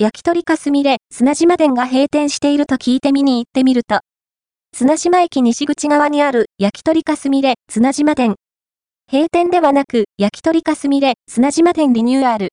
焼き鳥かすみれ、砂島店が閉店していると聞いて見に行ってみると、砂島駅西口側にある焼き鳥かすみれ、砂島店。閉店ではなく、焼き鳥かすみれ、砂島店リニューアル。